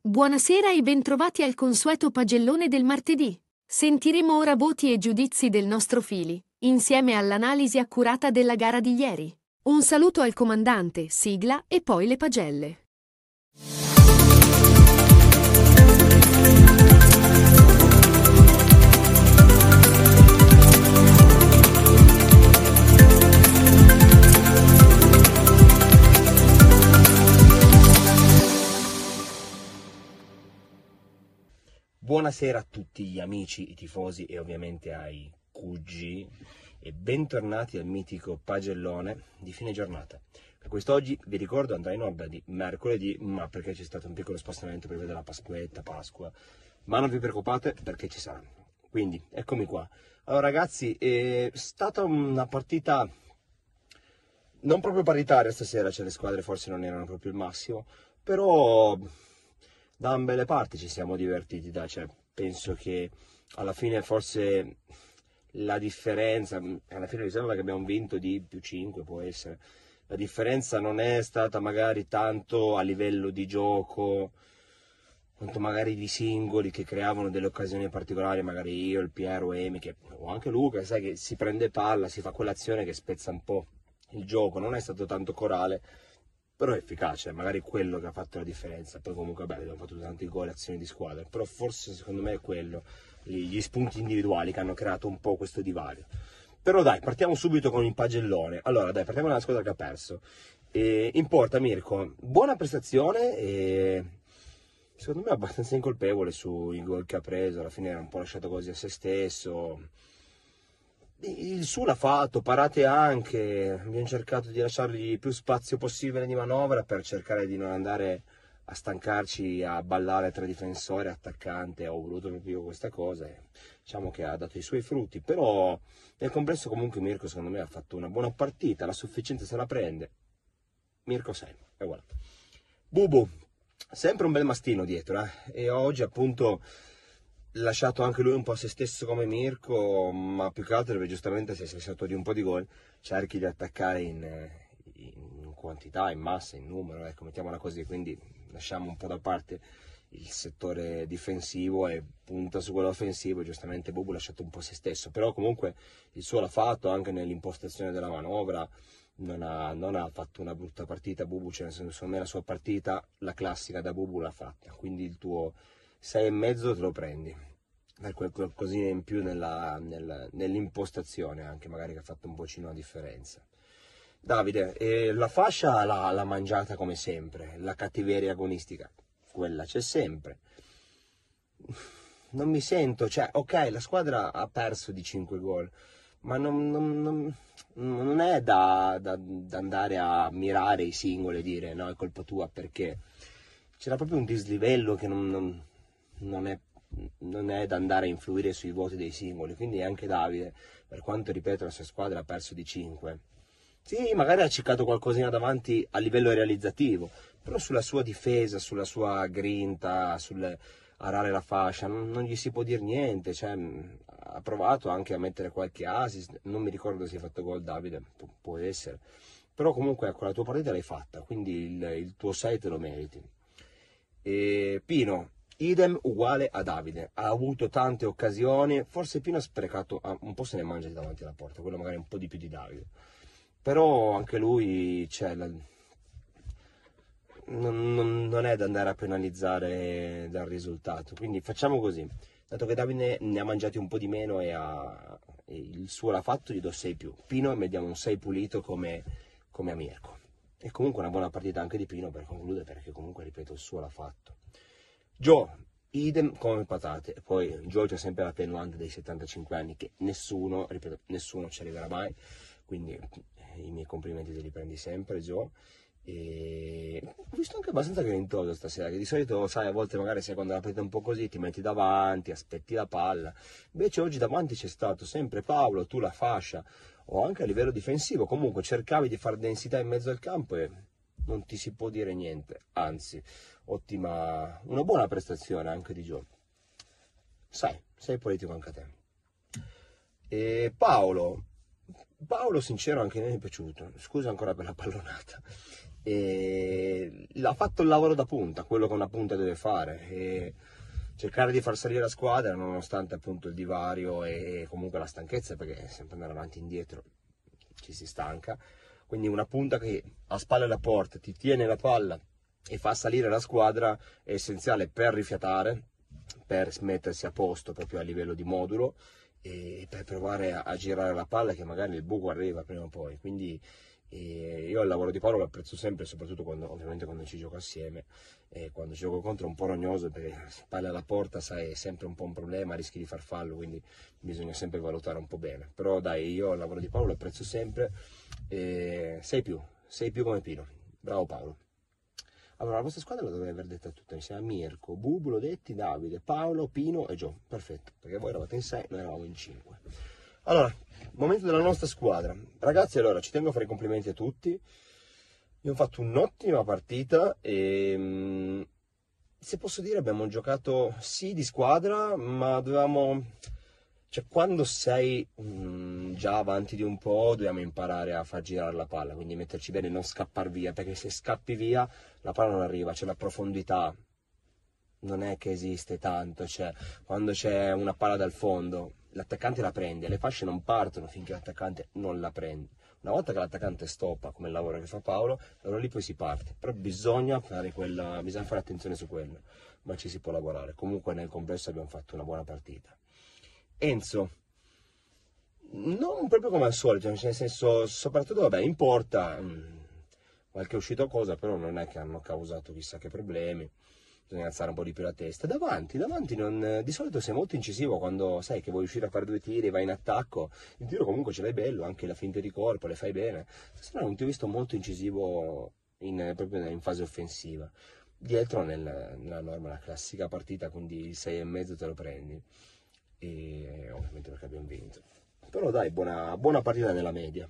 Buonasera e bentrovati al consueto pagellone del martedì. Sentiremo ora voti e giudizi del nostro fili, insieme all'analisi accurata della gara di ieri. Un saluto al comandante, sigla e poi le pagelle. Buonasera a tutti gli amici, i tifosi e ovviamente ai QG e bentornati al mitico pagellone di fine giornata. Per quest'oggi vi ricordo andrà in onda di mercoledì, ma perché c'è stato un piccolo spostamento per vedere la Pasquetta, Pasqua, ma non vi preoccupate perché ci sarà. Quindi eccomi qua. Allora ragazzi, è stata una partita non proprio paritaria stasera, cioè le squadre forse non erano proprio il massimo, però da ambe le parti ci siamo divertiti, dai, cioè, penso che alla fine forse la differenza, alla fine mi sembra che abbiamo vinto di più 5 può essere, la differenza non è stata magari tanto a livello di gioco, quanto magari di singoli che creavano delle occasioni particolari, magari io, il Piero, Emi, che, o anche Luca, sai che si prende palla, si fa quell'azione che spezza un po' il gioco, non è stato tanto corale, però è efficace, magari quello che ha fatto la differenza. Poi comunque beh, abbiamo fatto tanti gol, azioni di squadra, però forse secondo me è quello, gli gli spunti individuali che hanno creato un po' questo divario. Però dai, partiamo subito con il pagellone. Allora dai, partiamo dalla squadra che ha perso. E in porta Mirko, buona prestazione e secondo me abbastanza incolpevole sui gol che ha preso, alla fine era un po' lasciato così a se stesso. Il suo l'ha fatto, parate anche, abbiamo cercato di lasciargli più spazio possibile di manovra per cercare di non andare a stancarci a ballare tra difensore e attaccante, ho voluto proprio questa cosa e diciamo che ha dato i suoi frutti, però nel complesso comunque Mirko secondo me ha fatto una buona partita, la sufficienza se la prende, Mirko 6, e voilà. Bubu, sempre un bel mastino dietro, eh? e oggi appunto lasciato anche lui un po' a se stesso come Mirko, ma più che altro perché giustamente se sei sotto di un po' di gol cerchi di attaccare in, in quantità, in massa, in numero, ecco, mettiamola così, quindi lasciamo un po' da parte il settore difensivo e punta su quello offensivo, giustamente Bubu ha lasciato un po' se stesso, però comunque il suo l'ha fatto anche nell'impostazione della manovra, non ha, non ha fatto una brutta partita. Bubu, cioè, secondo me la sua partita, la classica da Bubu l'ha fatta, quindi il tuo sei e mezzo te lo prendi. Per qualcosina in più nella, nella- nell'impostazione anche magari che ha fatto un pochino la differenza. Davide eh, la fascia l'ha, l'ha mangiata come sempre? La cattiveria agonistica? Quella c'è sempre. Non mi sento cioè ok la squadra ha perso di 5 gol ma non, non- non- non è da, da- da andare a mirare i singoli e dire no è colpa tua perché c'era proprio un dislivello che non, non- è, non è da andare a influire sui voti dei singoli. Quindi anche Davide, per quanto ripeto la sua squadra ha perso di 5, sì, magari ha ciccato qualcosina davanti a livello realizzativo, però sulla sua difesa, sulla sua grinta, sul arare la fascia, non, non gli si può dire niente. Cioè, mh, ha provato anche a mettere qualche assist, non mi ricordo se ha fatto gol Davide, pu- può essere. Però comunque ecco, la tua partita l'hai fatta, quindi il, il tuo 6 te lo meriti. E Pino, idem uguale a Davide, ha avuto tante occasioni, forse Pino ha sprecato, ah, un po' se ne mangia davanti alla porta, quello magari un po' di più di Davide, però anche lui, cioè, la- non, non- non è da andare a penalizzare dal risultato, quindi facciamo così, dato che Davide ne ha mangiati un po' di meno e, ha- e il suo l'ha fatto, gli do 6 più, Pino mi diamo un 6 pulito come, come a Mirko. E comunque una buona partita anche di Pino per concludere, perché comunque, ripeto, il suo l'ha fatto. Joe, idem come patate. E poi Joe c'è sempre l'attenuante dei 75 anni che nessuno, ripeto, nessuno ci arriverà mai. Quindi eh, i miei complimenti te li prendi sempre, Joe. E ho visto anche abbastanza grintoso stasera, che di solito, sai, a volte magari sai quando la partita un po' così, ti metti davanti, aspetti la palla. Invece oggi davanti c'è stato sempre Paolo, tu la fascia, o anche a livello difensivo. Comunque cercavi di fare densità in mezzo al campo e non ti si può dire niente. Anzi, ottima, una buona prestazione anche di Joe. Sai, sei politico anche a te. E Paolo, Paolo sincero anche a me è piaciuto, scusa ancora per la pallonata. E l'ha fatto il lavoro da punta, quello che una punta deve fare. E cercare di far salire la squadra nonostante appunto il divario e comunque la stanchezza perché sempre andare avanti e indietro ci si stanca quindi una punta che a spalle alla porta ti tiene la palla e fa salire la squadra è essenziale per rifiatare per mettersi a posto proprio a livello di modulo e per provare a, a girare la palla che magari il buco arriva prima o poi. Quindi e io il lavoro di Paolo lo apprezzo sempre, soprattutto quando, ovviamente quando ci gioco assieme. E quando ci gioco contro è un po' rognoso perché palla alla porta, sai, è sempre un po' un problema, rischi di far fallo, quindi bisogna sempre valutare un po' bene. Però dai, io il lavoro di Paolo lo apprezzo sempre. E sei più, sei più come Pino. Bravo Paolo. Allora, la vostra squadra la dovrei aver detta tutta insieme. Mirko, Bubu, Lodetti, Davide, Paolo, Pino e Gio. Perfetto, perché voi eravate in 6, noi eravamo in 5. Allora, momento della nostra squadra. Ragazzi, allora, ci tengo a fare i complimenti a tutti. Ho fatto un'ottima partita e mm, se posso dire abbiamo giocato sì di squadra, ma dovevamo cioè quando sei mm, già avanti di un po' dobbiamo imparare a far girare la palla, quindi metterci bene e non scappare via, perché se scappi via la palla non arriva, c'è la profondità non è che esiste tanto, cioè quando c'è una palla dal fondo l'attaccante la prende, le fasce non partono finché l'attaccante non la prende. Una volta che l'attaccante stoppa, come il lavoro che fa Paolo, allora lì poi si parte. Però bisogna fare, quella, bisogna fare attenzione su quello, ma ci si può lavorare. Comunque nel complesso abbiamo fatto una buona partita. Enzo, non proprio come al solito, nel senso, soprattutto, vabbè, in porta, mh, qualche uscita cosa, però non è che hanno causato chissà che problemi bisogna alzare un po' di più la testa. Davanti, davanti non, di solito sei molto incisivo quando sai che vuoi uscire a fare due tiri, vai in attacco. Il tiro comunque ce l'hai bello, anche la finta di corpo, le fai bene. Stasera non ti ho visto molto incisivo in, proprio in fase offensiva. Dietro nel, nella norma, la classica partita, quindi il 6 e mezzo te lo prendi. E ovviamente perché abbiamo vinto. Però dai, buona, buona partita nella media.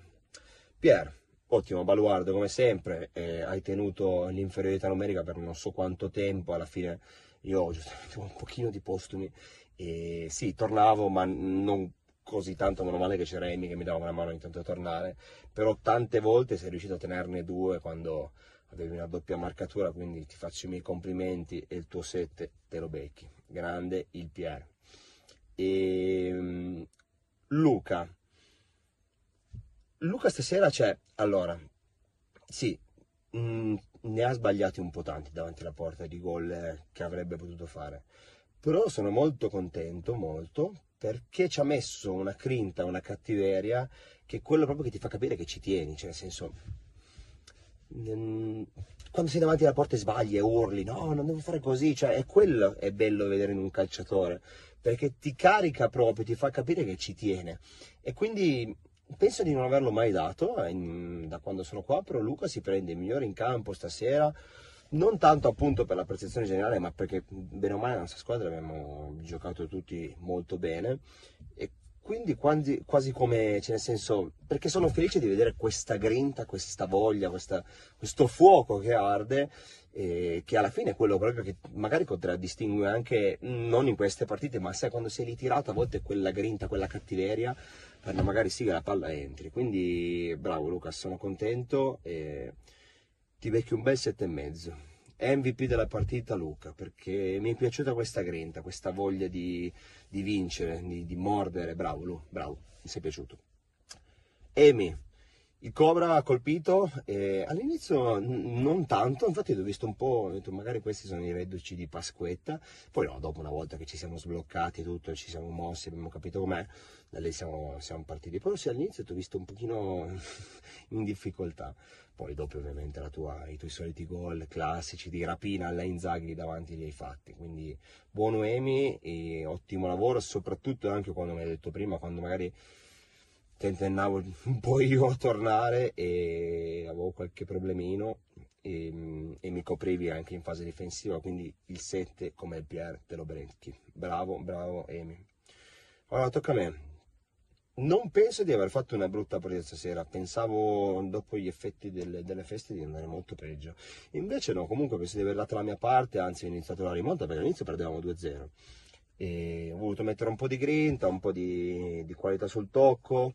Pier, Ottimo baluardo come sempre, eh, hai tenuto l'inferiorità numerica per non so quanto tempo, alla fine io giustamente un pochino di postumi e sì, tornavo ma non così tanto, meno male che c'era Amy che mi dava una mano intanto a tornare, però tante volte sei riuscito a tenerne due quando avevi una doppia marcatura, quindi ti faccio i miei complimenti e il tuo 7 te lo becchi. Grande il Pierre. E, ehm, Luca, Luca stasera c'è, allora, sì, mh, mm, ne ha sbagliati un po' tanti davanti alla porta di gol eh, che avrebbe potuto fare, però sono molto contento, molto, perché ci ha messo una crinta, una cattiveria, che è quello proprio che ti fa capire che ci tieni, cioè nel senso, mh, quando sei davanti alla porta e sbagli e urli, no, non devo fare così, cioè è quello è bello vedere in un calciatore, perché ti carica proprio, ti fa capire che ci tiene. E quindi penso di non averlo mai dato eh, da quando sono qua, però Luca si prende il migliore in campo stasera, non tanto appunto per la prestazione generale, ma perché bene o male la nostra squadra abbiamo giocato tutti molto bene. E quindi quasi, quasi come, cioè nel senso, perché sono felice di vedere questa grinta, questa voglia, questa, questo fuoco che arde eh, che alla fine è quello proprio che magari contraddistingue anche non in queste partite, ma sai quando sei lì tirato a volte quella grinta, quella cattiveria, quando magari sì che la palla entri. Quindi bravo Luca, sono contento e ti becchi un bel e mezzo. MVP della partita Luca, perché mi è piaciuta questa grinta, questa voglia di, di vincere, di, di, mordere. Bravo Lu, bravo, mi sei piaciuto. Emi, il Cobra ha colpito, eh, all'inizio non tanto, infatti ho visto un po', ho detto magari questi sono i reduci di Pasquetta, poi no, dopo una volta che ci siamo sbloccati tutto, ci siamo mossi, abbiamo capito com'è, da lì siamo, siamo partiti. Però sì, all'inizio ti ho visto un pochino in difficoltà, poi dopo ovviamente tua, i tuoi soliti gol classici di rapina alla Inzaghi davanti li hai fatti, quindi buon Noemi e ottimo lavoro, soprattutto anche quando mi hai detto prima, quando magari tentennavo un po' io a tornare e avevo qualche problemino e, e, mi coprivi anche in fase difensiva, quindi il 7 come il Pierre te lo brecchi. Bravo, bravo Emi. Ora tocca a me. Non penso di aver fatto una brutta partita stasera, pensavo dopo gli effetti delle, delle, feste di andare molto peggio. Invece no, comunque penso di aver dato la mia parte, anzi ho iniziato la rimonta perché all'inizio perdevamo 2-0 e ho voluto mettere un po' di grinta, un po' di, di qualità sul tocco,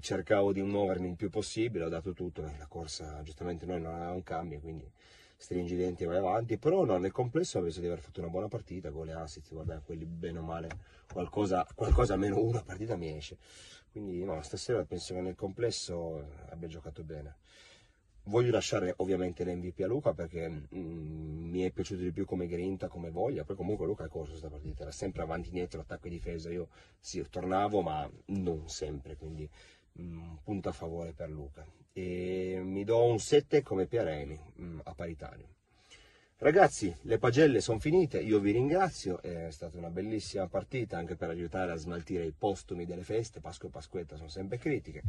cercavo di muovermi il più possibile, ho dato tutto, la corsa giustamente noi non avevamo cambio, quindi stringi i denti e vai avanti, però no, nel complesso penso di aver fatto una buona partita, gol e assist, vabbè, quelli bene o male, qualcosa, qualcosa almeno una partita mi esce, quindi no, stasera penso che nel complesso abbia giocato bene. Voglio lasciare ovviamente l'MVP a Luca perché mm, mi è piaciuto di più come grinta, come voglia. Poi comunque Luca ha corso questa partita, era sempre avanti e indietro, attacco e difesa. Io sì, tornavo, ma non sempre, quindi mm, punto a favore per Luca. E mi do un 7 come Piereni mm, a paritario. Ragazzi, le pagelle sono finite, io vi ringrazio, è stata una bellissima partita anche per aiutare a smaltire i postumi delle feste, Pasqua e Pasquetta sono sempre critiche.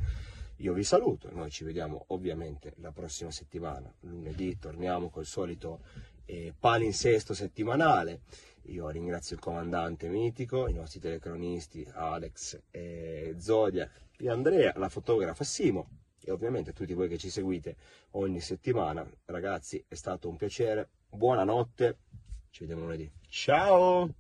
Io vi saluto, noi ci vediamo ovviamente la prossima settimana, lunedì torniamo col solito eh, palinsesto settimanale. Io ringrazio il comandante mitico, i nostri telecronisti Alex e Zodiac e Andrea, la fotografa Simo e ovviamente tutti voi che ci seguite ogni settimana. Ragazzi, è stato un piacere. Buonanotte, ci vediamo lunedì. Ciao!